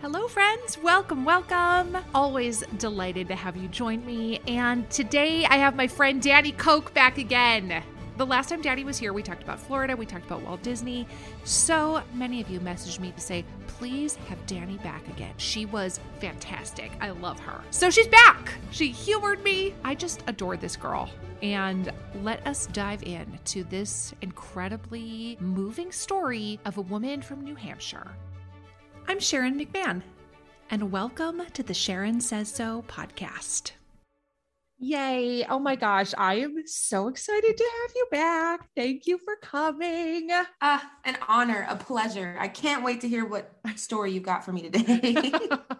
Hello, friends. Welcome, welcome. Always delighted to have you join me. And today I have my friend Dani Coke back again. The last time Dani was here, we talked about Florida, we talked about Walt Disney. So many of you messaged me to say, please have Dani back again. She was fantastic. I love her. So she's back. She humored me. I just adore this girl. And let us dive in to this incredibly moving story of a woman from New Hampshire I'm Sharon McMahon, and welcome to the Sharon Says So podcast. Yay. Oh my gosh. I am so excited to have you back. Thank you for coming. Ah, uh, an honor, a pleasure. I can't wait to hear what story you got for me today.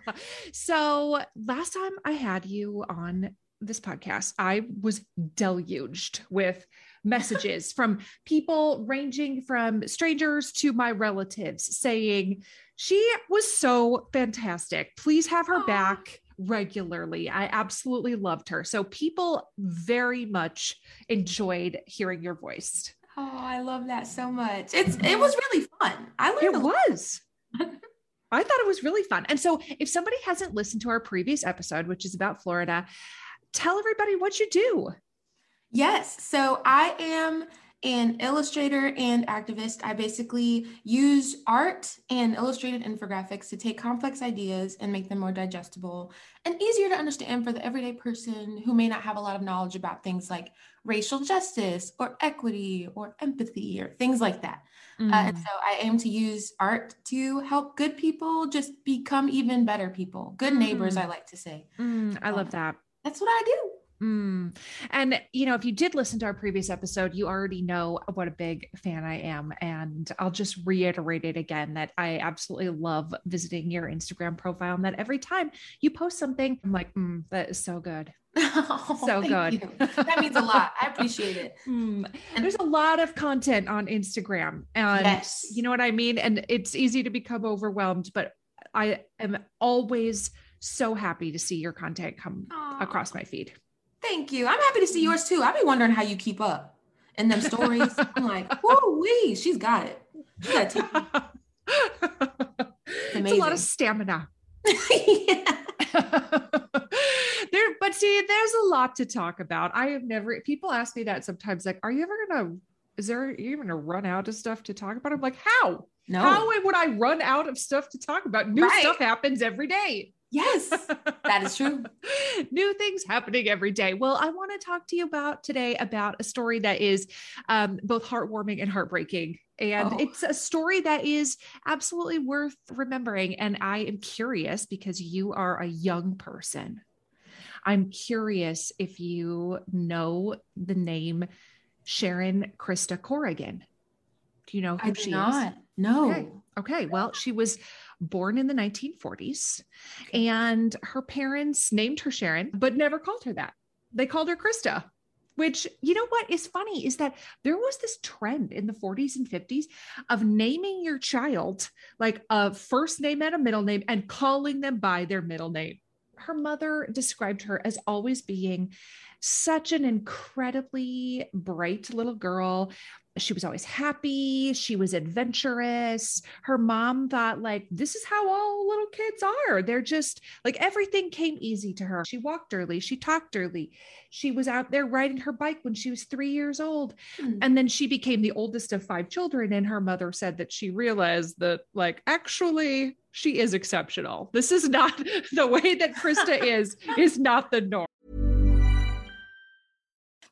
so, last time I had you on this podcast, I was deluged with messages from people ranging from strangers to my relatives saying, she was so fantastic. Please have her Aww. back regularly. I absolutely loved her. So people very much enjoyed hearing your voice. Oh, I love that so much. It's it was really fun. I learned it was. I thought it was really fun. And so if somebody hasn't listened to our previous episode, which is about Florida, tell everybody what you do. Yes. So I am an illustrator and activist. I basically use art and illustrated infographics to take complex ideas and make them more digestible and easier to understand for the everyday person who may not have a lot of knowledge about things like racial justice or equity or empathy or things like that. Mm. Uh, and mm. so I aim to use art to help good people just become even better people, good neighbors, mm. I like to say. Mm, I love um, that. That's what I do. Mm. And, you know, if you did listen to our previous episode, you already know what a big fan I am. And I'll just reiterate it again that I absolutely love visiting your Instagram profile and that every time you post something, I'm like, mm, that is so good. Oh, so good. You. That means a lot. I appreciate it. Mm. And there's a lot of content on Instagram. And yes. you know what I mean? And it's easy to become overwhelmed, but I am always so happy to see your content come Aww. across my feed. Thank you. I'm happy to see yours too. I've been wondering how you keep up in them stories. I'm like, whoa, wee, she's got it. She got it. It's, it's a lot of stamina. there, but see, there's a lot to talk about. I have never. People ask me that sometimes, like, "Are you ever gonna? Is there even gonna run out of stuff to talk about?" I'm like, "How? No. How would I run out of stuff to talk about? New right. stuff happens every day." Yes, that is true. New things happening every day. Well, I want to talk to you about today about a story that is um, both heartwarming and heartbreaking. And oh. it's a story that is absolutely worth remembering. And I am curious because you are a young person. I'm curious if you know the name Sharon Christa Corrigan. Do you know who I she not. is? No. Okay. okay. Well, she was born in the 1940s, and her parents named her Sharon, but never called her that. They called her Christa which you know what is funny is that there was this trend in the 40s and 50s of naming your child like a first name and a middle name and calling them by their middle name her mother described her as always being such an incredibly bright little girl she was always happy she was adventurous. Her mom thought like this is how all little kids are. They're just like everything came easy to her. She walked early she talked early. She was out there riding her bike when she was 3 years old. Mm. and then she became the oldest of five children and her mother said that she realized that like actually she is exceptional. This is not the way that Christa is is not the norm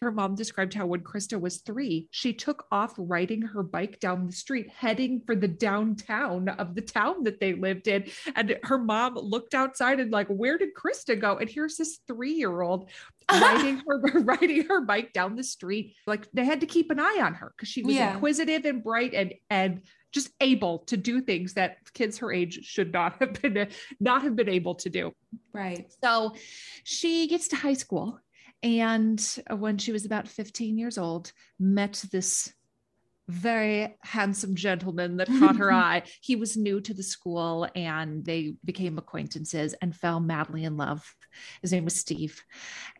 Her mom described how when Christa was three, she took off riding her bike down the street, heading for the downtown of the town that they lived in. And her mom looked outside and like, where did Christa go? And here's this three-year-old riding her riding her bike down the street. Like they had to keep an eye on her because she was Yeah. inquisitive and bright and and just able to do things that kids her age should not have been not have been able to do. Right. So she gets to high school. And when she was about 15 years old, met this very handsome gentleman that caught her eye. He was new to the school and they became acquaintances and fell madly in love. His name was Steve.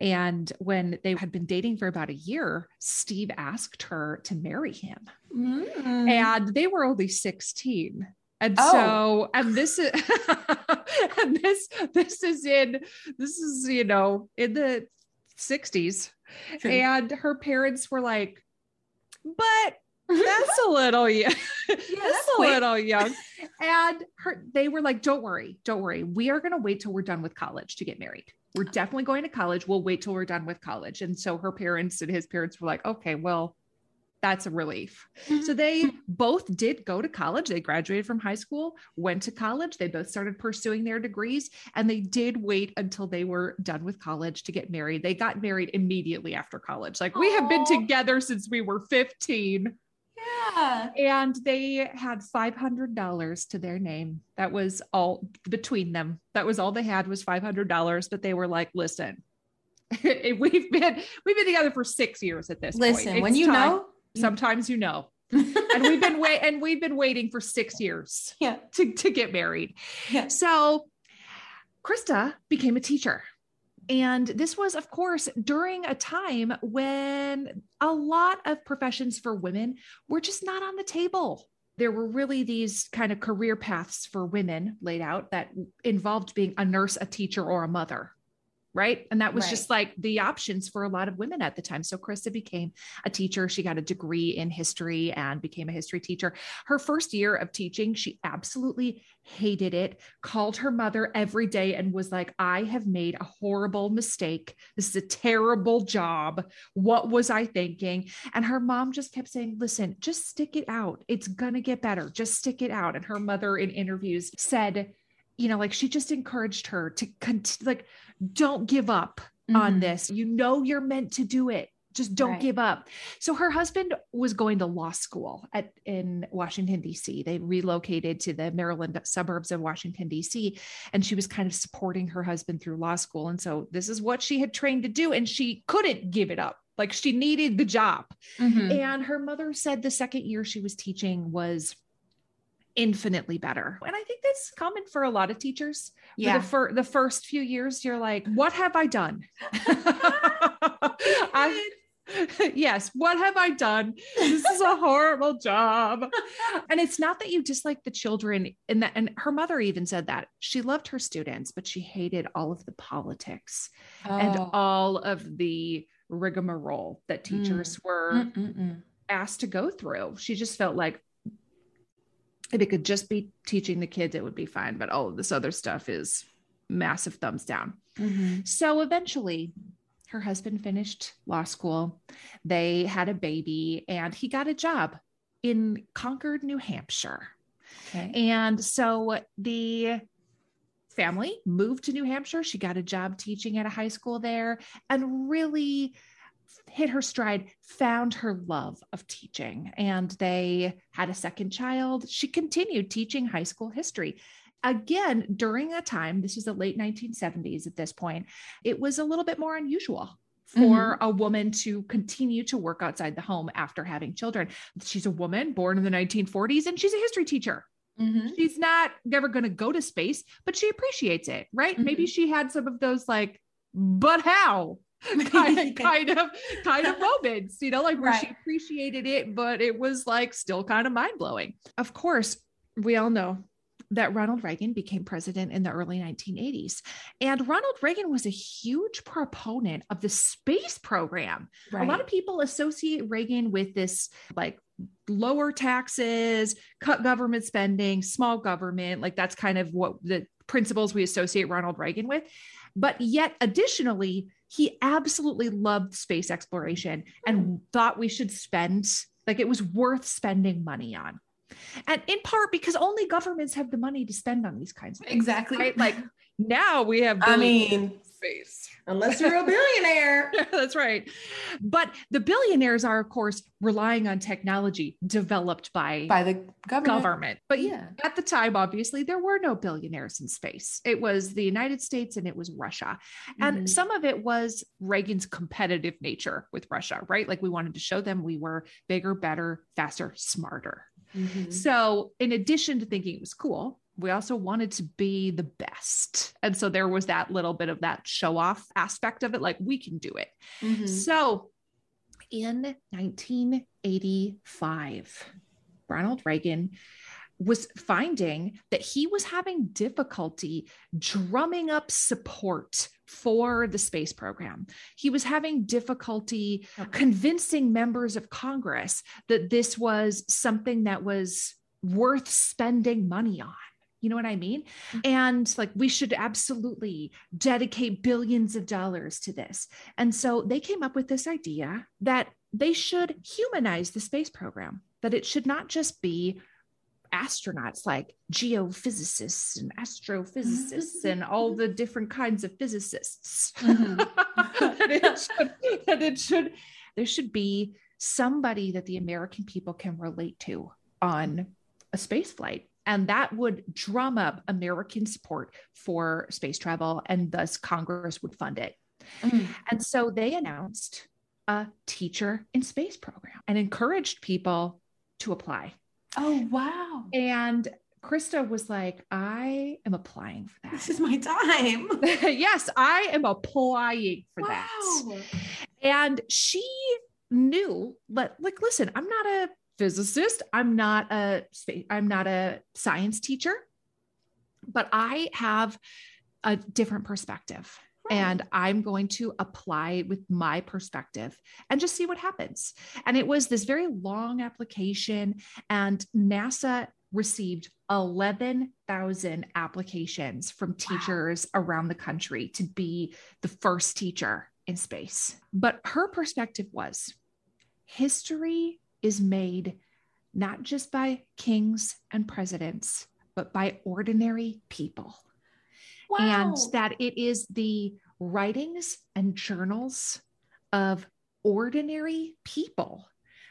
And when they had been dating for about a year, Steve asked her to marry him Mm. and they were only 16 and Oh. so and this is and this this is in this is you know in the 60s True. and her parents were like but that's a little yeah, that's that's a quick. little young. And her they were like don't worry don't worry. We are going to wait till we're done with college to get married. We're definitely going to college. We'll wait till we're done with college. And so her parents and his parents were like okay well that's a relief mm-hmm. so they both did go to college. They graduated from high school, went to college. They both started pursuing their degrees, and they did wait until they were done with college to get married. They got married immediately after college. Like we have been together since we were 15, Yeah. and they had $500 to their name. That was all between them. That was all they had was $500, but they were like, listen, we've been we've been together for six years at this point. Listen, when you time- know, Mm-hmm. sometimes you know and we've been wait and we've been waiting for six years yeah. to, to get married. Yeah. So Christa became a teacher. And this was, of course, during a time when a lot of professions for women were just not on the table. There were really these kind of career paths for women laid out that involved being a nurse, a teacher, or a mother. Right. And that was Right. just like the options for a lot of women at the time. So Christa became a teacher. She got a degree in history and became a history teacher. Her first year of teaching, she absolutely hated it, called her mother every day and was like, I have made a horrible mistake. This is a terrible job. What was I thinking? And her mom just kept saying, Listen, just stick it out. It's going to get better. Just stick it out. And her mother in interviews said, you know, like she just encouraged her to cont- like, don't give up on Mhm. this. You know, you're meant to do it. Just don't Right. give up. So her husband was going to law school at in Washington D.C. They relocated to the Maryland suburbs of Washington D.C. and she was kind of supporting her husband through law school. And so this is what she had trained to do, and she couldn't give it up. Like she needed the job. Mhm. And her mother said the second year she was teaching was infinitely better. And I think that's common for a lot of teachers. For Yeah. the, fir- the first few years, you're like, what have I done? I, yes, what have I done? This is a horrible job. And it's not that you dislike the children and that and her mother even said that. She loved her students, but she hated all of the politics and Oh. all of the rigmarole that mm. teachers were Mm-mm-mm. asked to go through. She just felt like if it could just be teaching the kids, it would be fine. But all of this other stuff is massive thumbs down. Mhm. So eventually, her husband finished law school. They had a baby, and he got a job in Concord, New Hampshire. Okay. And so the family moved to New Hampshire. She got a job teaching at a high school there and really hit her stride, found her love of teaching, and they had a second child. She continued teaching high school history. Again, during a time, this was the late 1970s at this point, it was a little bit more unusual for mm-hmm. a woman to continue to work outside the home after having children. She's a woman born in the 1940s and she's a history teacher. Mm-hmm. She's not never going to go to space, but she appreciates it, right? Mm-hmm. Maybe she had some of those like, but how? kind of kind of kind of moments, you know, like where right. she appreciated it, but it was like still kind of mind blowing. Of course, we all know that Ronald Reagan became president in the early 1980s. And Ronald Reagan was a huge proponent of the space program. Right. A lot of people associate Reagan with this like lower taxes, cut government spending, small government. Like that's kind of what the principles we associate Ronald Reagan with. But yet, additionally, he absolutely loved space exploration and thought we should spend, like, it was worth spending money on. And in part because only governments have the money to spend on these kinds of things. Exactly. Right? Like now we have I mean space. Unless you're a billionaire. That's right. But the billionaires are, of course, relying on technology developed by, by the government. government. But yeah, at the time, obviously, there were no billionaires in space. It was the United States and it was Russia. And mm-hmm. some of it was Reagan's competitive nature with Russia, right? Like we wanted to show them we were bigger, better, faster, smarter. Mm-hmm. So, in addition to thinking it was cool, we also wanted to be the best. And so there was that little bit of that show off aspect of it, like we can do it. Mm-hmm. So, in 1985, Ronald Reagan was finding that he was having difficulty drumming up support for the space program. He was having difficulty convincing members of Congress that this was something that was worth spending money on. You know what I mean? Mm-hmm. And like, we should absolutely dedicate billions of dollars to this. And so they came up with this idea that they should humanize the space program, that it should not just be astronauts like geophysicists and astrophysicists and all the different kinds of physicists. Mm-hmm. that, it should, that it should, there should be somebody that the American people can relate to on a space flight. And that would drum up American support for space travel, and thus Congress would fund it. Mm. And so they announced a teacher in space program and encouraged people to apply. Oh, wow. And Christa was like, I am applying for that. This is my time. yes, I am applying for wow. that. And she knew, but like, listen, I'm not a physicist. I'm not a I'm not a science teacher, but I have a different perspective. Right. And I'm going to apply with my perspective and just see what happens. And it was this very long application, and NASA received 11,000 applications from teachers wow. around the country to be the first teacher in space. But her perspective was history is made not just by kings and presidents, but by ordinary people. Wow. And that it is the writings and journals of ordinary people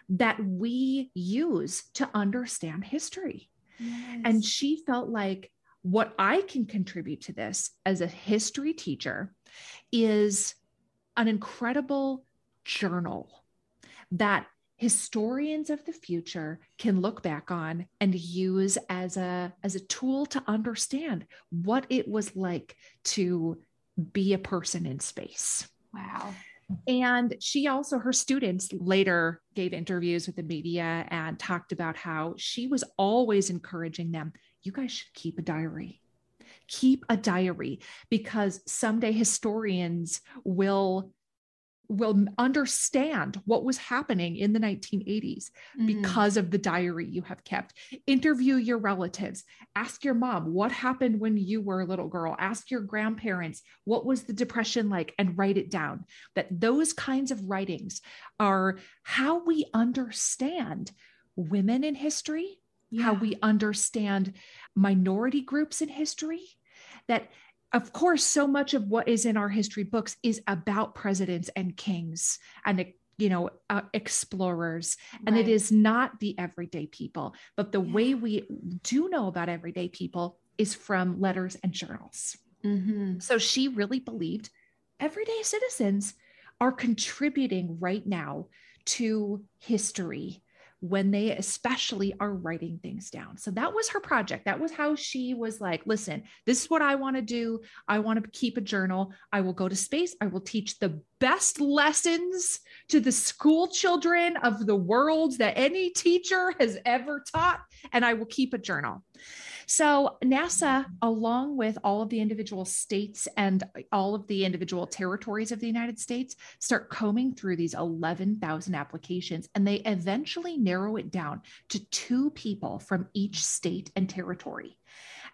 that we use to understand history. Yes. And she felt like what I can contribute to this as a history teacher is an incredible journal that historians of the future can look back on and use as a as a tool to understand what it was like to be a person in space. Wow. And she also, her students later gave interviews with the media and talked about how she was always encouraging them you guys should keep a diary. Keep a diary because someday historians will will understand what was happening in the 1980s mm-hmm. because of the diary you have kept. Interview your relatives. Ask your mom what happened when you were a little girl. Ask your grandparents what was the depression like and write it down. That those kinds of writings are how we understand women in history, yeah. how we understand minority groups in history. That of course, so much of what is in our history books is about presidents and kings and you know uh, explorers and Right. it is not the everyday people but the Yeah. way we do know about everyday people is from letters and journals Mm-hmm. so she really believed everyday citizens are contributing right now to history when they especially are writing things down. So that was her project. That was how she was like, listen, this is what I want to do. I want to keep a journal. I will go to space. I will teach the best lessons to the school children of the world that any teacher has ever taught, and I will keep a journal. So, NASA, along with all of the individual states and all of the individual territories of the United States, start combing through these 11,000 applications and they eventually narrow it down to two people from each state and territory.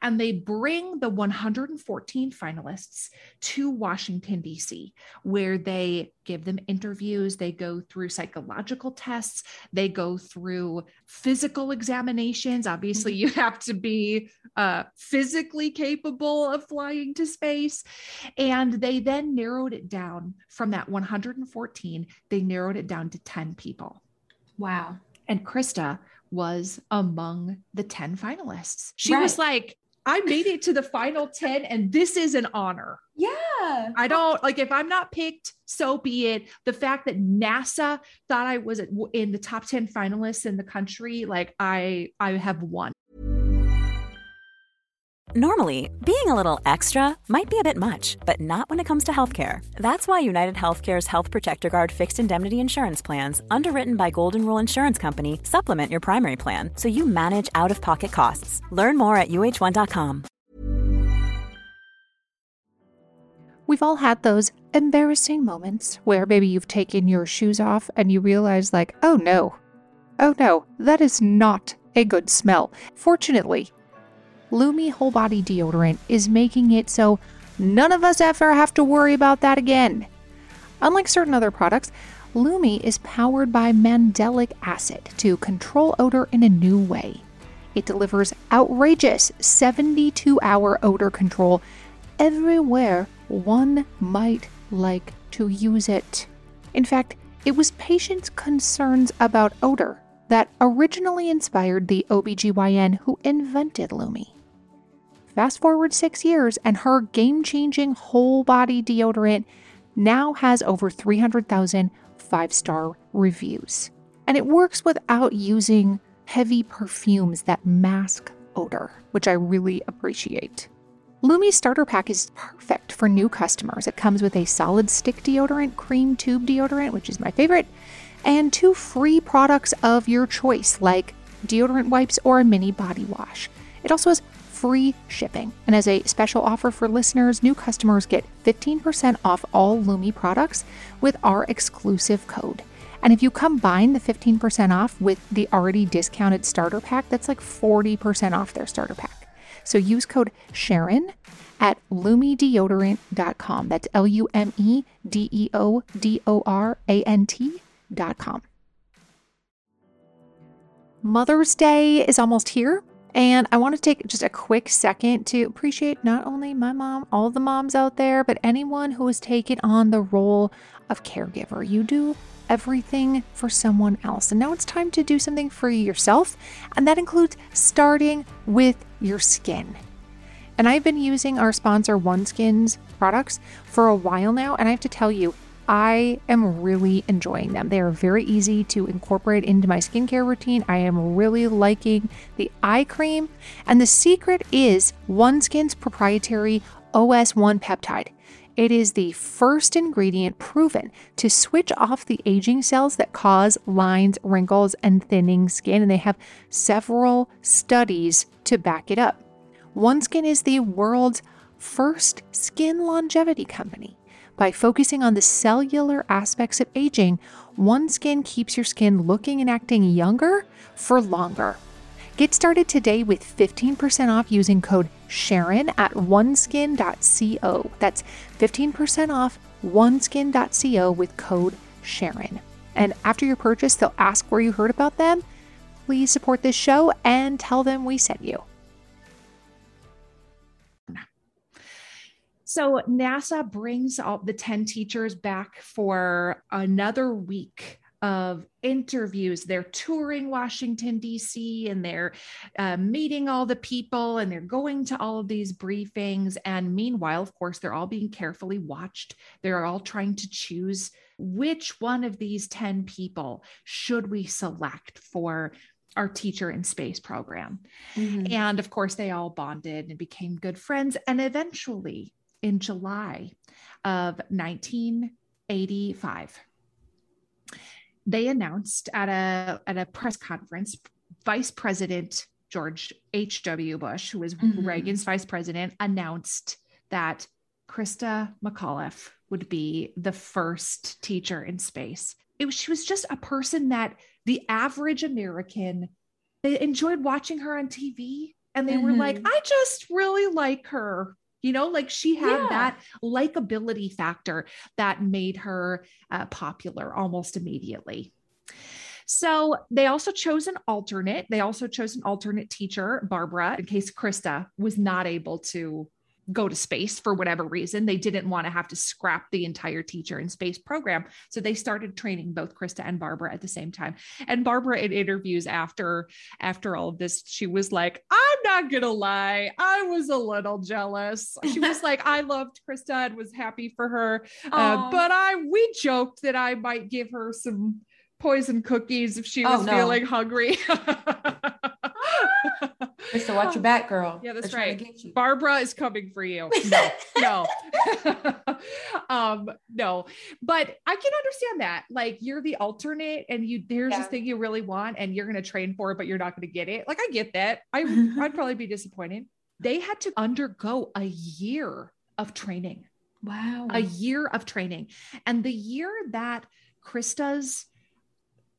And they bring the 114 finalists to Washington, D.C., where they give them interviews. They go through psychological tests. They go through physical examinations. Obviously, you have to be uh, physically capable of flying to space. And they then narrowed it down from that 114, they narrowed it down to 10 people. Wow. And Christa was among the 10 finalists. She was like, I made it to the final 10, and this is an honor. Yeah. I don't like if I'm not picked, so be it. The fact that NASA thought I was in the top 10 finalists in the country, like I I have won. Normally, being a little extra might be a bit much, but not when it comes to healthcare. That's why United Healthcare's Health Protector Guard fixed indemnity insurance plans, underwritten by Golden Rule Insurance Company, supplement your primary plan so you manage out of pocket costs. Learn more at uh1.com. We've all had those embarrassing moments where maybe you've taken your shoes off and you realize, like, oh no, oh no, that is not a good smell. Fortunately, Lume Whole Body Deodorant is making it so none of us ever have to worry about that again. Unlike certain other products, Lume is powered by mandelic acid to control odor in a new way. It delivers outrageous 72 hour odor control everywhere one might like to use it. In fact, it was patients' concerns about odor that originally inspired the OBGYN who invented Lume. Fast forward six years, and her game changing whole body deodorant now has over 300,000 five star reviews. And it works without using heavy perfumes that mask odor, which I really appreciate. Lume's starter pack is perfect for new customers. It comes with a solid stick deodorant, cream tube deodorant, which is my favorite, and two free products of your choice, like deodorant wipes or a mini body wash. It also has free shipping. And as a special offer for listeners, new customers get 15% off all Lume products with our exclusive code. And if you combine the 15% off with the already discounted starter pack, that's like 40% off their starter pack. So use code Sharon at lumedeodorant.com. That's L U M E D E O D O R A N T.com. Mother's Day is almost here. And I want to take just a quick second to appreciate not only my mom, all the moms out there, but anyone who has taken on the role of caregiver. You do everything for someone else. And now it's time to do something for yourself. And that includes starting with your skin. And I've been using our sponsor OneSkin's products for a while now. And I have to tell you, I am really enjoying them. They are very easy to incorporate into my skincare routine. I am really liking the eye cream. And the secret is OneSkin's proprietary OS1 peptide. It is the first ingredient proven to switch off the aging cells that cause lines, wrinkles, and thinning skin. And they have several studies to back it up. OneSkin is the world's first skin longevity company. By focusing on the cellular aspects of aging, OneSkin keeps your skin looking and acting younger for longer. Get started today with 15% off using code Sharon at oneskin.co. That's 15% off oneskin.co with code Sharon. And after your purchase, they'll ask where you heard about them. Please support this show and tell them we sent you. So NASA brings all the 10 teachers back for another week of interviews. They're touring Washington, D.C., and they're uh, meeting all the people and they're going to all of these briefings. And meanwhile, of course, they're all being carefully watched. They're all trying to choose which one of these 10 people should we select for our teacher in space program. Mm-hmm. And of course, they all bonded and became good friends. And eventually, in July of 1985, they announced at a at a press conference, Vice President George H.W. Bush, who was mm-hmm. Reagan's vice president, announced that Christa McAuliffe would be the first teacher in space. It was, she was just a person that the average American they enjoyed watching her on TV and they mm-hmm. were like, mm-hmm. I just really like her. You know, like she had yeah. that likability factor that made her uh, popular almost immediately. So they also chose an alternate. They also chose an alternate teacher, Barbara, in case Christa was not able to go to space for whatever reason. They didn't want to have to scrap the entire teacher in space program. So they started training both Christa and Barbara at the same time. And Barbara in interviews after after all of this, she was like, I'm not gonna lie, I was a little jealous. She was like, I loved Christa and was happy for her. Uh, but I we joked that I might give her some poison cookies if she oh, was oh, no. feeling hungry. Just watch your back, girl. Yeah, that's right. Barbara is coming for you. No, no, um, no. But I can understand that. Like you're the alternate, and you there's yeah. this thing you really want, and you're gonna train for it, but you're not gonna get it. Like I get that. I I'd probably be disappointed. They had to undergo a year of training. Wow. A year of training. And the year that Christa's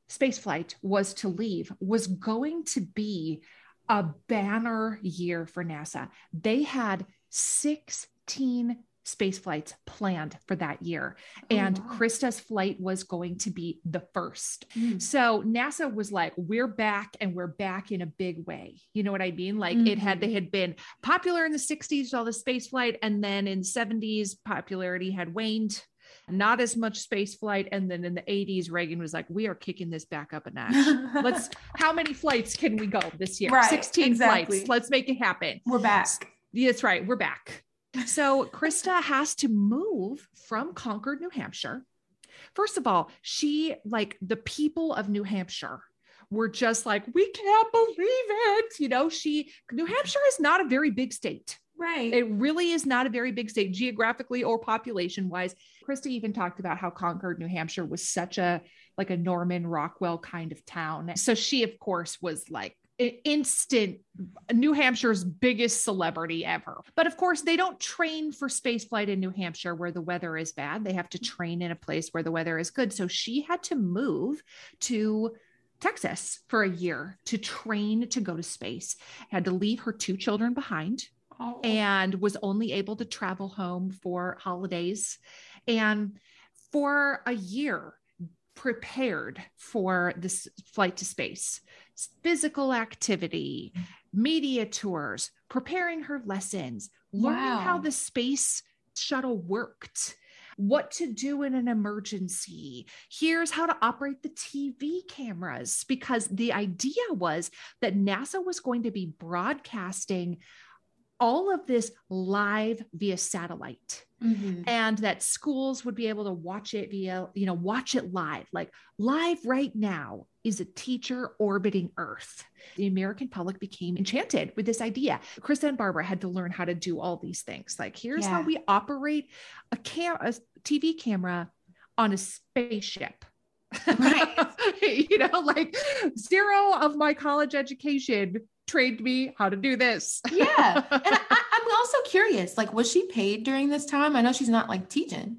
space flight was to leave was going to be a banner year for NASA. They had 16 space flights planned for that year. Oh, and wow. Christa's flight was going to be the first. Mm. So NASA was like, we're back and we're back in a big way. You know what I mean? Like mm-hmm. it had, they mm-hmm. had been popular in the 60s, all the space flight. And then in 70s, popularity had waned not as much space flight. And then in the 80s, Reagan was like, we are kicking this back up a notch. Let's, how many flights can we go this year? Right, 16 exactly. flights. Let's make it happen. We're back. That's right. We're back. So Christa has to move from Concord, New Hampshire. First of all, she, like the people of New Hampshire, were just like, we can't believe it. You know, she, New Hampshire is not a very big state. Right. It really is not a very big state geographically or population wise. Christa even talked about how Concord, New Hampshire was such a like a Norman Rockwell kind of town. So she, of course, was like instant New Hampshire's biggest celebrity ever. But of course, they don't train for spaceflight in New Hampshire where the weather is bad. They have to train in a place where the weather is good. So she had to move to Texas for a year to train to go to space. Had to leave her two children behind oh. and was only able to travel home for holidays. And for a year, prepared for this flight to space, physical activity, media tours, preparing her lessons, learning wow. how the space shuttle worked what to do in an emergency. Here's how to operate the TV cameras. Because the idea was that NASA was going to be broadcasting all of this live via satellite. Mm-hmm. and that schools would be able to watch it via you know watch it live. Like live right now is a teacher orbiting earth. The american public became enchanted with this idea. Chris and barbara had to learn how to do all these things. Like here's yeah. how we operate a cam a tv camera on a spaceship. Right. You know like zero of my college education trained me how to do this. yeah. And I, I'm also curious, like, was she paid during this time? I know she's not like teaching.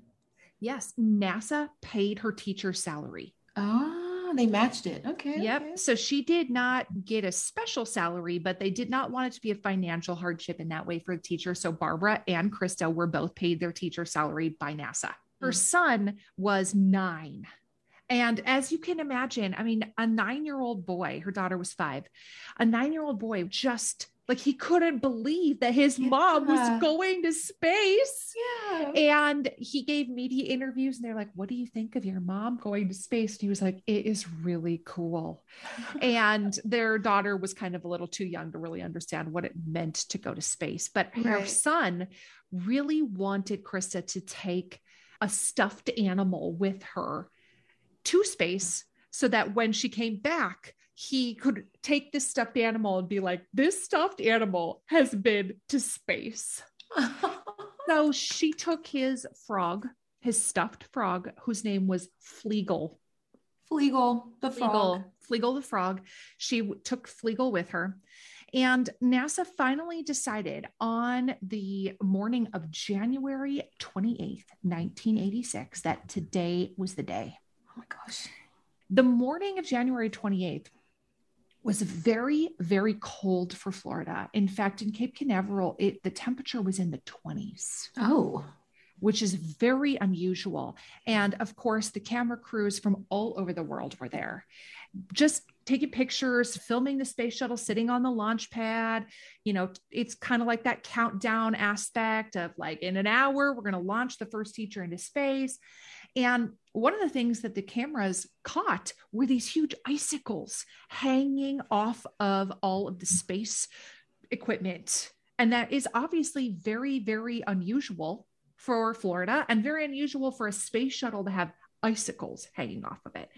Yes. NASA paid her teacher salary. Oh, they matched it. Okay. Yep. Okay. So she did not get a special salary, but they did not want it to be a financial hardship in that way for the teacher. So Barbara and Christa were both paid their teacher salary by NASA. Her mm. son was nine and as you can imagine, I mean, a nine year old boy, her daughter was five, a nine year old boy just Like he couldn't believe that his mom was going to space. Yeah. And he gave media interviews, and they're like, What do you think of your mom going to space? And he was like, It is really cool. and their daughter was kind of a little too young to really understand what it meant to go to space. But her son really wanted Christa to take a stuffed animal with her to space so that when she came back, he could take this stuffed animal and be like, This stuffed animal has been to space. So she took his frog, his stuffed frog, whose name was Fleagle. Fleagle, the frog. Fleagle, Fleagle the frog. She took Fleagle with her. And NASA finally decided on the morning of January 28th, 1986, that today was the day. Oh my gosh. The morning of January 28th was very, very cold for Florida. In fact, in Cape Canaveral, it, the temperature was in the 20s Oh. which is very unusual. And of course, the camera crews from all over the world were there, just taking pictures, filming the space shuttle sitting on the launch pad. You know, it's kind of like that countdown aspect of like, in an hour, we're going to launch the first teacher into space. And one of the things that the cameras caught were these huge icicles hanging off of all of the space equipment. And that is obviously very, very unusual for Florida and very unusual for a space shuttle to have icicles hanging off of it.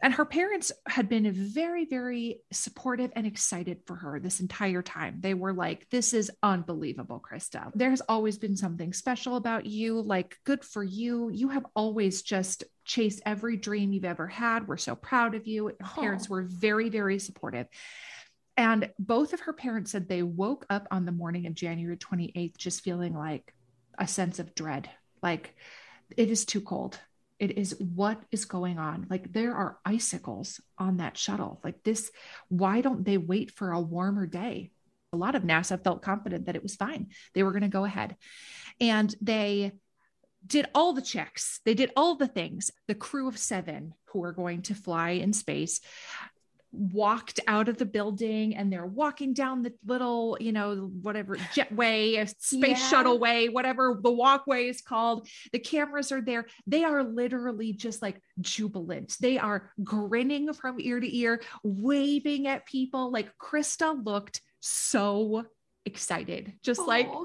And her parents had been very, very supportive and excited for her this entire time. They were like, This is unbelievable, Christa. There's always been something special about you. Like, good for you. You have always just chased every dream you've ever had. We're so proud of you. Her Parents were very, very supportive. And both of her parents said they woke up on the morning of January 28th just feeling like a sense of dread. Like it is too cold. It is what is going on. Like there are icicles on that shuttle. Like this, why don't they wait for a warmer day? A lot of NASA felt confident that it was fine. They were going to go ahead. And they did all the checks. They did all the things. The crew of seven who are going to fly in space walked out of the building and they're walking down the little, you know, whatever jetway, a space Yeah. shuttle way, whatever the walkway is called. The cameras are there. They are literally just like jubilant. They are grinning from ear to ear, waving at people. Like Christa looked so excited, just like Aw.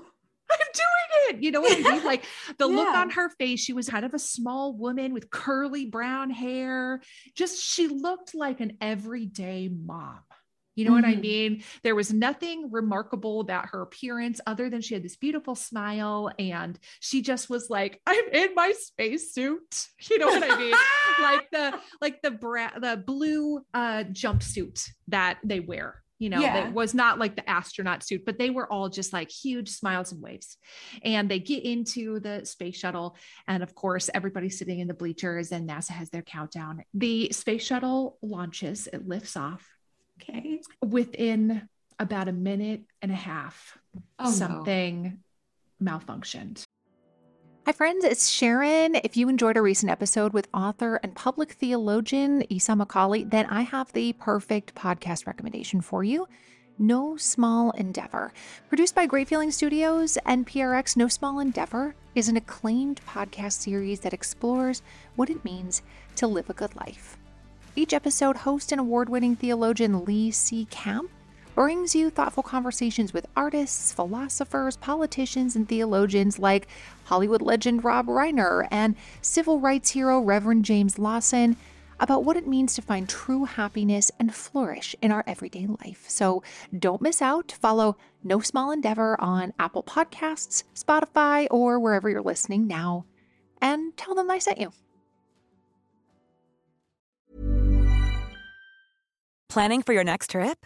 I'm doing it. You know what I mean? Like the look on her face, she was kind of a small woman with curly brown hair. Just she looked like an everyday mom. You know what I Mhm. mean? There was nothing remarkable about her appearance other than she had this beautiful smile and she just was like, I'm in my spacesuit. You know what I mean? like the like the bra- the blue uh jumpsuit that they wear you know Yeah. that was not like the astronaut suit but they were all just like huge smiles and waves and they get into the space shuttle and of course everybody's sitting in the bleachers and nasa has their countdown the space shuttle launches it lifts off Okay. within about a minute and a half Oh, no. something malfunctioned Hi, friends, it's Sharon. If you enjoyed a recent episode with author and public theologian Esau McCaulley, then I have the perfect podcast recommendation for you No Small Endeavor. Produced by Great Feeling Studios and PRX, No Small Endeavor is an acclaimed podcast series that explores what it means to live a good life. Each episode, host and award winning theologian Lee C. Camp brings you thoughtful conversations with artists, philosophers, politicians, and theologians like Hollywood legend Rob Reiner and civil rights hero Reverend James Lawson about what it means to find true happiness and flourish in our everyday life. So don't miss out. Follow No Small Endeavor on Apple Podcasts, Spotify, or wherever you're listening now, and tell them I sent you. Planning for your next trip?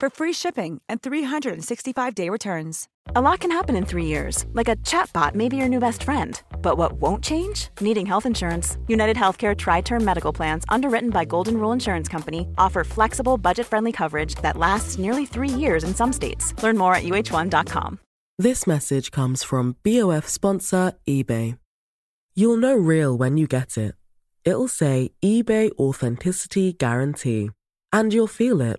for free shipping and 365-day returns. A lot can happen in three years, like a chatbot may be your new best friend. But what won't change? Needing health insurance. United Healthcare Tri Term Medical Plans, underwritten by Golden Rule Insurance Company, offer flexible, budget friendly coverage that lasts nearly three years in some states. Learn more at uh1.com. This message comes from BOF sponsor eBay. You'll know real when you get it. It'll say eBay Authenticity Guarantee. And you'll feel it.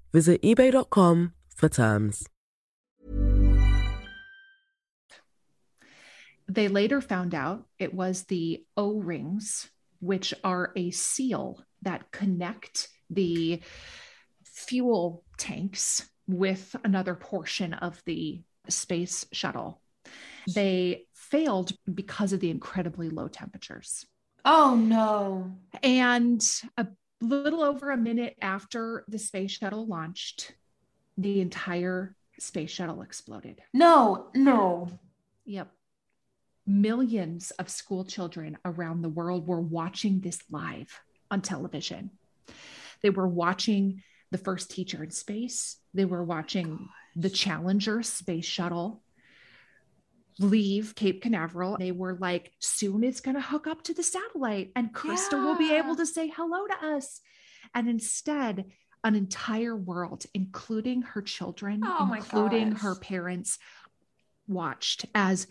Visit eBay.com for terms. They later found out it was the O rings, which are a seal that connect the fuel tanks with another portion of the space shuttle. They failed because of the incredibly low temperatures. Oh no. And a little over a minute after the space shuttle launched, the entire space shuttle exploded. No, no. Yep. Millions of school children around the world were watching this live on television. They were watching the first teacher in space, they were watching the Challenger space shuttle leave Cape Canaveral. They were like, soon it's going to hook up to the satellite and Christa yeah. will be able to say hello to us. And instead, an entire world, including her children, oh including her parents, watched as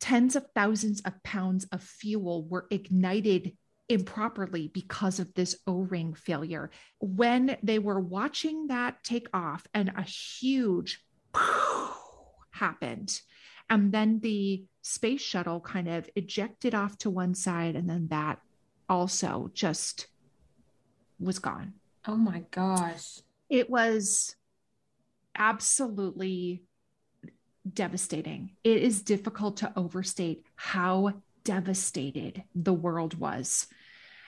tens of thousands of pounds of fuel were ignited improperly because of this O ring failure. When they were watching that take off and a huge happened, and then the space shuttle kind of ejected off to one side, and then that also just was gone. Oh my gosh. It was absolutely devastating. It is difficult to overstate how devastated the world was,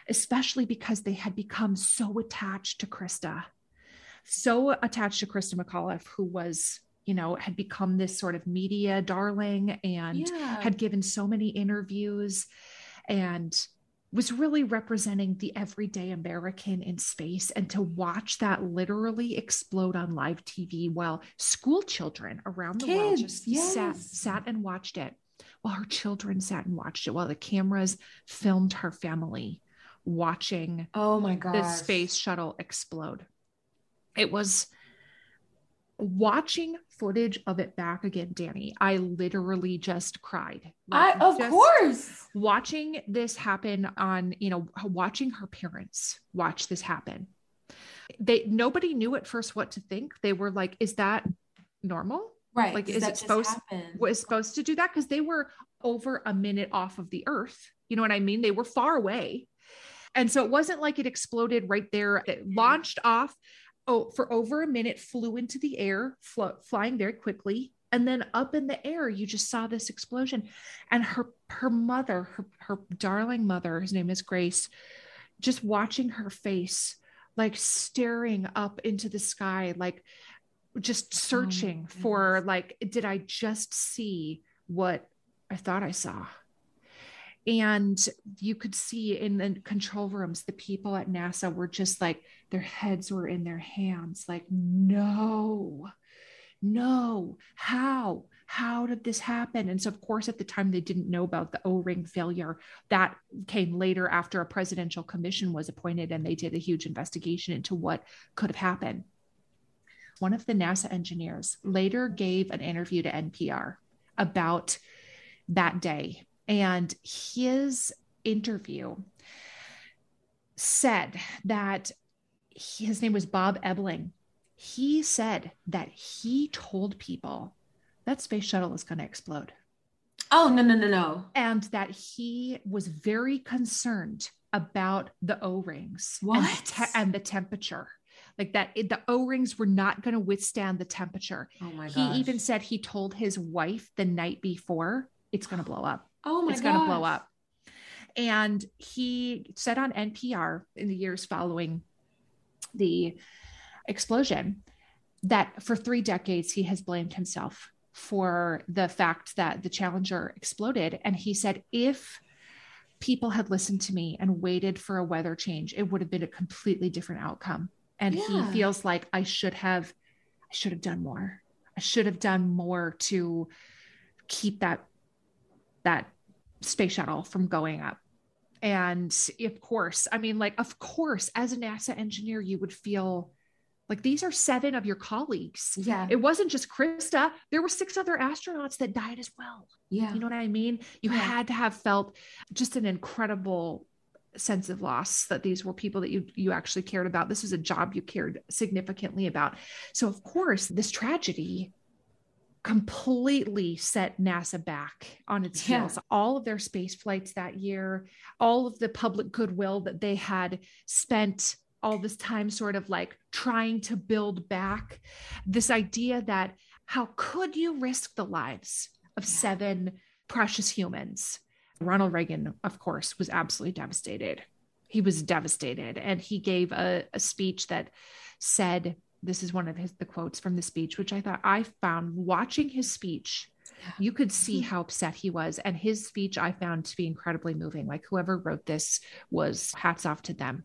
especially because they had become so attached to Christa, so attached to Christa McAuliffe, who was you know, had become this sort of media darling and yeah. had given so many interviews and was really representing the everyday American in space. And to watch that literally explode on live TV while school children around the Kids, world just yes. sat, sat and watched it, while her children sat and watched it, while the cameras filmed her family watching oh my god the space shuttle explode. It was watching footage of it back again, Dani, I literally just cried. Like, I, of course. Watching this happen on, you know, watching her parents watch this happen. They nobody knew at first what to think. They were like, is that normal? Right. Like, is it supposed was supposed to do that? Because they were over a minute off of the earth. You know what I mean? They were far away. And so it wasn't like it exploded right there. It launched off oh, for over a minute, flew into the air, fl- flying very quickly. And then up in the air, you just saw this explosion. And her her mother, her, her darling mother, his name is Grace, just watching her face, like staring up into the sky, like just oh searching oh, for like, did I just see what I thought I saw? And you could see in the control rooms, the people at NASA were just like, their heads were in their hands, like, no, no, how? How did this happen? And so, of course, at the time, they didn't know about the O ring failure. That came later after a presidential commission was appointed and they did a huge investigation into what could have happened. One of the NASA engineers later gave an interview to NPR about that day and his interview said that he, his name was Bob Ebeling. He said that he told people that space shuttle is going to explode. Oh, no, no, no, no. And that he was very concerned about the O rings what? And, te- and the temperature like that it, the o-rings were not going to withstand the temperature Oh my he even said he told his wife the night before it's going to blow up Oh my it's going to blow up. And he said on npr in the years following the explosion that for three decades he has blamed himself for the fact that the challenger exploded. And he said if people had listened to me and waited for a weather change it would have been a completely different outcome. And he feels like i should have i should have done more. I should have done more to keep that that space shuttle from going up and of course i mean like of course as a nasa engineer you would feel like these are seven of your colleagues Yeah. it wasn't just christa there were six other astronauts that died as well yeah. you know what I mean? You Yeah. had to have felt just an incredible sense of loss that these were people that you you actually cared about. This was a job you cared significantly about. So of course, this tragedy completely set NASA back on its Yeah. heels. All of their space flights that year, all of the public goodwill that they had spent all this time sort of like trying to build back this idea that how could you risk the lives of Yeah. seven precious humans? Ronald Reagan, of course, was absolutely devastated. He was devastated. And he gave a, a speech that said, this is one of his the quotes from the speech, which I thought I found watching his speech, Yeah. you could see how upset he was. And his speech I found to be incredibly moving. Like whoever wrote this was hats off to them.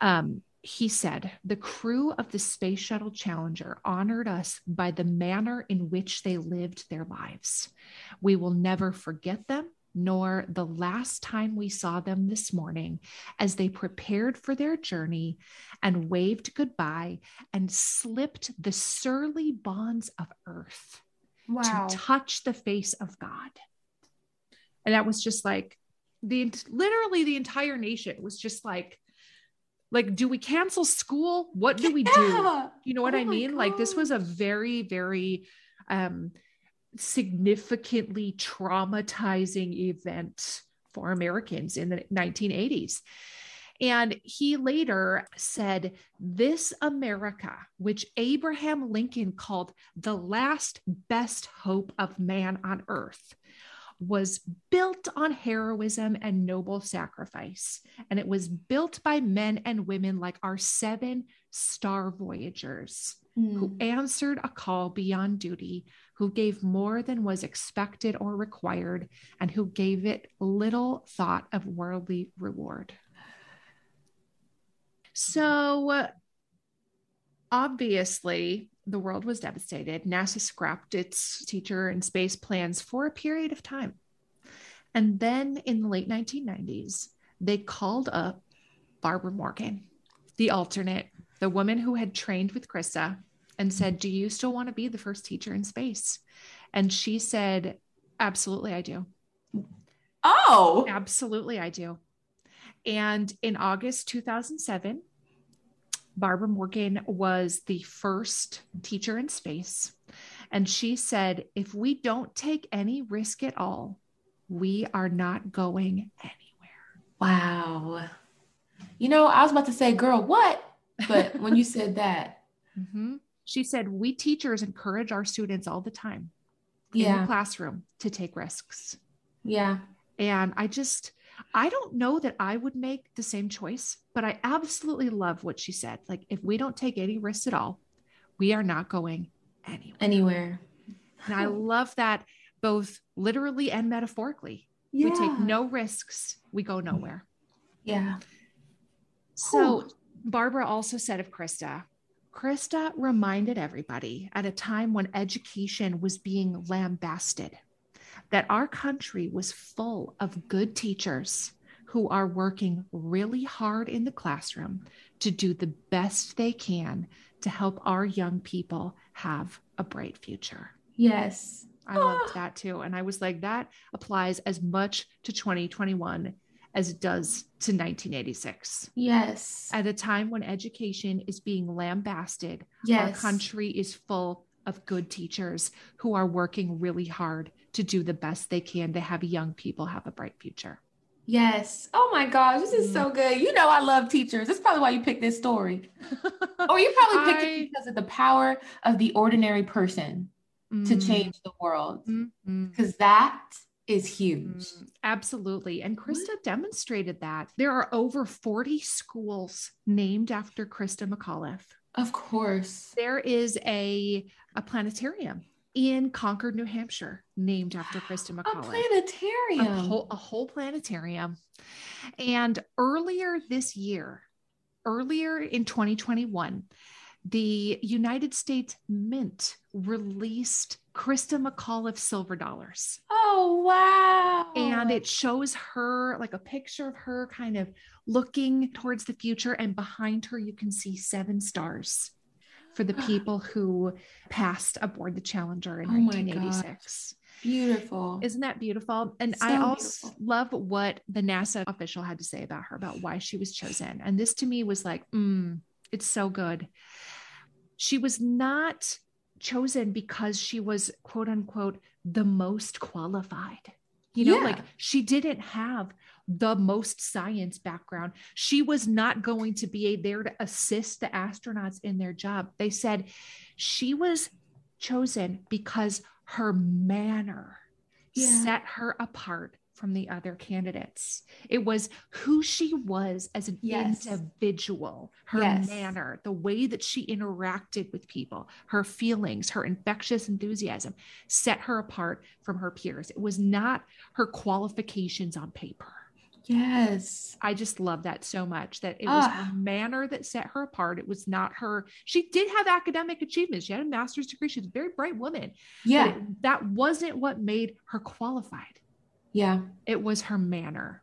Um, he said, The crew of the Space Shuttle Challenger honored us by the manner in which they lived their lives. We will never forget them, nor the last time we saw them this morning as they prepared for their journey and waved goodbye and slipped the surly bonds of earth Wow. to touch the face of God. And that was just like the literally the entire nation was just like, like, do we cancel school? What do we do? You know what Oh I mean? Like this was a very, very um significantly traumatizing event for Americans in the 1980s. And he later said, This America, which Abraham Lincoln called the last best hope of man on earth, was built on heroism and noble sacrifice. And it was built by men and women like our seven star voyagers who Mm. answered a call beyond duty, who gave more than was expected or required, and who gave it little thought of worldly reward. So, obviously, the world was devastated. NASA scrapped its teacher and space plans for a period of time. And then in the late 1990s, they called up Barbara Morgan, the alternate, the woman who had trained with Christa, and said, Do you still want to be the first teacher in space? And she said, Absolutely, I do. Oh. Absolutely, I do. And in August 2007, Barbara Morgan was the first teacher in space. And she said, if we don't take any risk at all, we are not going anywhere. Wow. You know, I was about to say, girl, what? But when you said that, Mhm. She said, we teachers encourage our students all the time in the classroom to take risks. yeah, And I just, I don't know that I would make the same choice, but I absolutely love what she said. Like, if we don't take any risks at all, we are not going anywhere. anywhere. And I love that both literally and metaphorically. Yeah. We take no risks, we go nowhere. Yeah. So, Barbara also said of Christa, Christa reminded everybody at a time when education was being lambasted that our country was full of good teachers who are working really hard in the classroom to do the best they can to help our young people have a bright future. Yes. I loved ah. that too. And I was like, that applies as much to 2021 as it does to 1986 Yes. at a time when education is being lambasted, our country is full of good teachers who are working really hard to do the best they can to have young people have a bright future. Yes. Oh my gosh, this is so good. You know I love teachers. That's probably why you picked this story. or you probably picked I- it because of the power of the ordinary person to Mm, change the world. mm, mm. Because that is huge. Mm, absolutely. And Christa demonstrated that. There are over 40 schools named after Christa McAuliffe. Of course. There is a, a planetarium in Concord, New Hampshire, named after Christa A McAuliffe. planetarium. A whole, a whole planetarium. And earlier this year, earlier in 2021, the United States Mint released Christa McAuliffe silver dollars. oh wow. And it shows her like a picture of her kind of looking towards the future. And behind her, you can see seven stars for the people who passed aboard the Challenger in Oh 1986. beautiful. Isn't that beautiful? And I also beautiful. love what the NASA official had to say about her, about why she was chosen. And this to me was like, mm, it's so good. She was not chosen because she was quote unquote the most qualified. You know, Yeah. like she didn't have the most science background. She was not going to be there to assist the astronauts in their job. They said she was chosen because her manner Yeah. set her apart from the other candidates. It was who she was as an Yes. individual, her Yes. manner, the way that she interacted with people, her feelings, her infectious enthusiasm set her apart from her peers. It was not her qualifications on paper. yes. I just love that so much that it was Ah. her manner that set her apart. It was not her. She did have academic achievements. She had a master's degree. She's a very bright woman. Yeah. it- that wasn't what made her qualified. Yeah. It was her manner.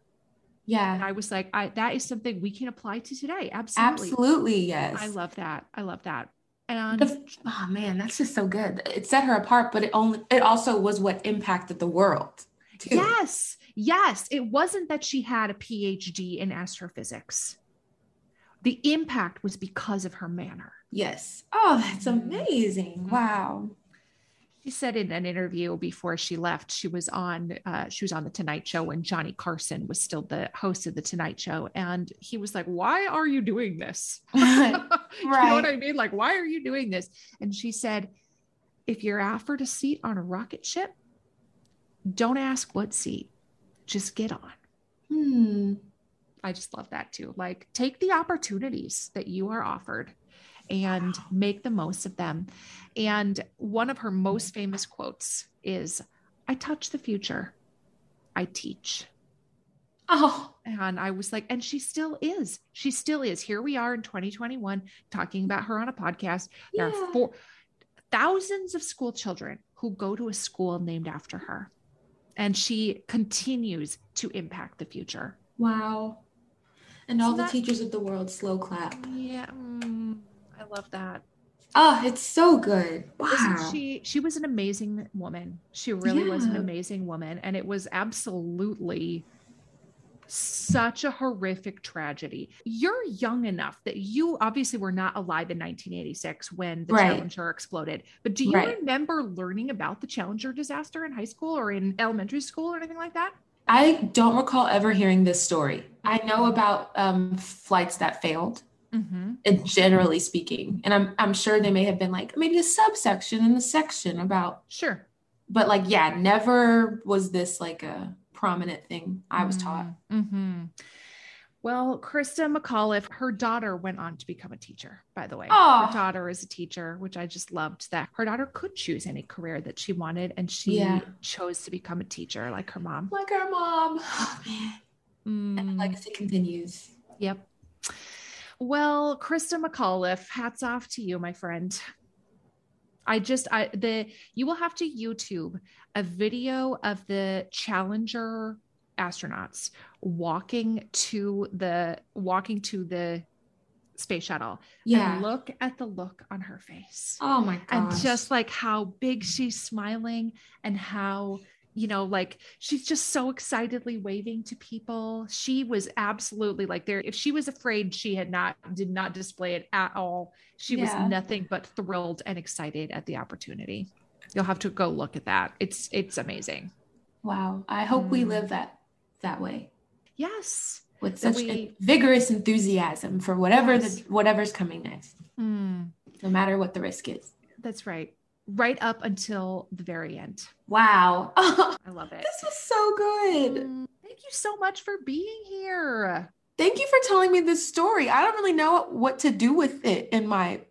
And Yeah. I was like, I, that is something we can apply to today. Absolutely. Absolutely. Yes. I love that. I love that. And The, oh man, that's just so good. It set her apart, but it only it also was what impacted the world. Too. yes, yes, it wasn't that she had a PhD in astrophysics. The impact was because of her manner. Yes. Oh, that's Mm-hmm. amazing. Wow. She said in an interview before she left, she was on uh, she was on the Tonight Show when Johnny Carson was still the host of the Tonight Show, and he was like, "Why are you doing this?" right. you know what I mean? Like, why are you doing this? And she said, "If you're offered a seat on a rocket ship, don't ask what seat, just get on." Hmm. I just love that too. Like, take the opportunities that you are offered and make the most of them. And one of her most famous quotes is I touch the future, I teach. Oh, And I was like, and she still is. She still is. Here we are in 2021 talking about her on a podcast. There Yeah. are four thousands of school children who go to a school named after her. And she continues to impact the future. wow. And all Isn't the that- teachers of the world slow clap. Yeah, mm, I love that. Oh, it's so good. Isn't Wow. she she was an amazing woman. She really was an amazing woman and it was absolutely such a horrific tragedy. You're young enough that you obviously were not alive in 1986 when the Right. Challenger exploded. But do you Right. remember learning about the Challenger disaster in high school or in elementary school or anything like that? I don't recall ever hearing this story. I know about um, flights that failed, Mm-hmm. generally speaking, and I'm I'm sure they may have been like maybe a subsection in the section about, Sure. but like yeah, never was this like a prominent thing I was taught. Mm-hmm. Well, Christa McAuliffe, her daughter went on to become a teacher, by the way. Aw. Her daughter is a teacher, which I just loved that her daughter could choose any career that she wanted, and she Yeah. chose to become a teacher like her mom. Like her mom, oh man, and the Mm, legacy continues. yep. Well, Christa McAuliffe, hats off to you, my friend. I just I the you will have to YouTube a video of the Challenger astronauts walking to the walking to the space shuttle Yeah. and look at the look on her face Oh my god. and just like how big she's smiling and how you know like she's just so excitedly waving to people she was absolutely like there if she was afraid she had not did not display it at all she Yeah. was nothing but thrilled and excited at the opportunity you'll have to go look at that it's it's amazing wow. I hope we Mm. live that that way. Yes. with such we- vigorous enthusiasm for whatever Yes. the whatever's coming next, Mm, no matter what the risk is. that's right. Right up until the very end. Wow. I love it. this was so good. Mm, Thank you so much for being here. Thank you for telling me this story. I don't really know what to do with it in my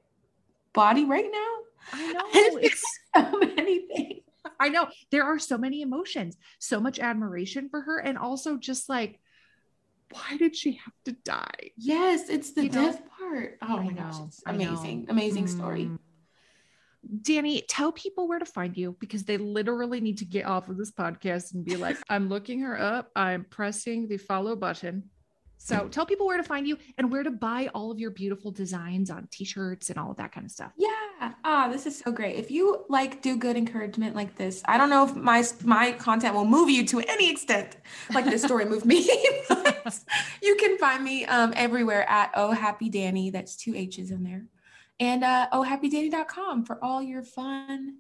body right now. I know It's so many things. I know there are so many emotions, so much admiration for her, and also just like, why did she have to die? Yes, it's the You know? death part. Oh I my gosh, it's amazing. Amazing story. Mm. Dani, tell people where to find you because they literally need to get off of this podcast and be like, I'm looking her up. I'm pressing the follow button. So tell people where to find you and where to buy all of your beautiful designs on t-shirts and all of that kind of stuff. Yeah. Ah, this is so great. If you like do good encouragement like this, I don't know if my my content will move you to any extent like this story moved me. you can find me um, everywhere at Oh Happy Dani. That's two H's in there. And uh, ohhappydani.com for all your fun,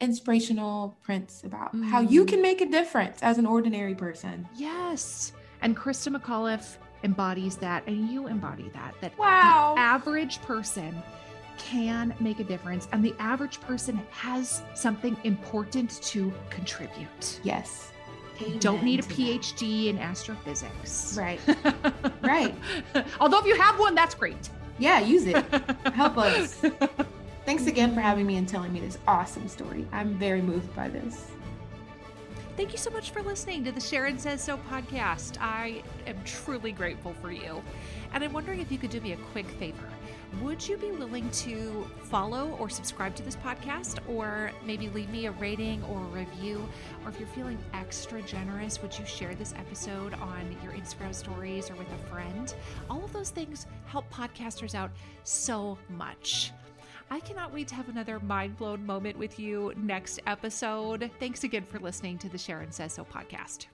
inspirational prints about how you Mm. can make a difference as an ordinary person. Yes. And Christa McAuliffe embodies that, and you embody that. That Wow. the average person can make a difference, and the average person has something important to contribute. Yes. Don't need a Amen to that. PhD in astrophysics. Right. Right. Although if you have one, that's great. Yeah, use it. Help us. Thanks again for having me and telling me this awesome story. I'm very moved by this. Thank you so much for listening to the Sharon Says So podcast. I am truly grateful for you. And I'm wondering if you could do me a quick favor. Would you be willing to follow or subscribe to this podcast, or maybe leave me a rating or a review? Or if you're feeling extra generous, would you share this episode on your Instagram stories or with a friend? All of those things help podcasters out so much. I cannot wait to have another mind blown moment with you next episode. Thanks again for listening to the Sharon Says So podcast.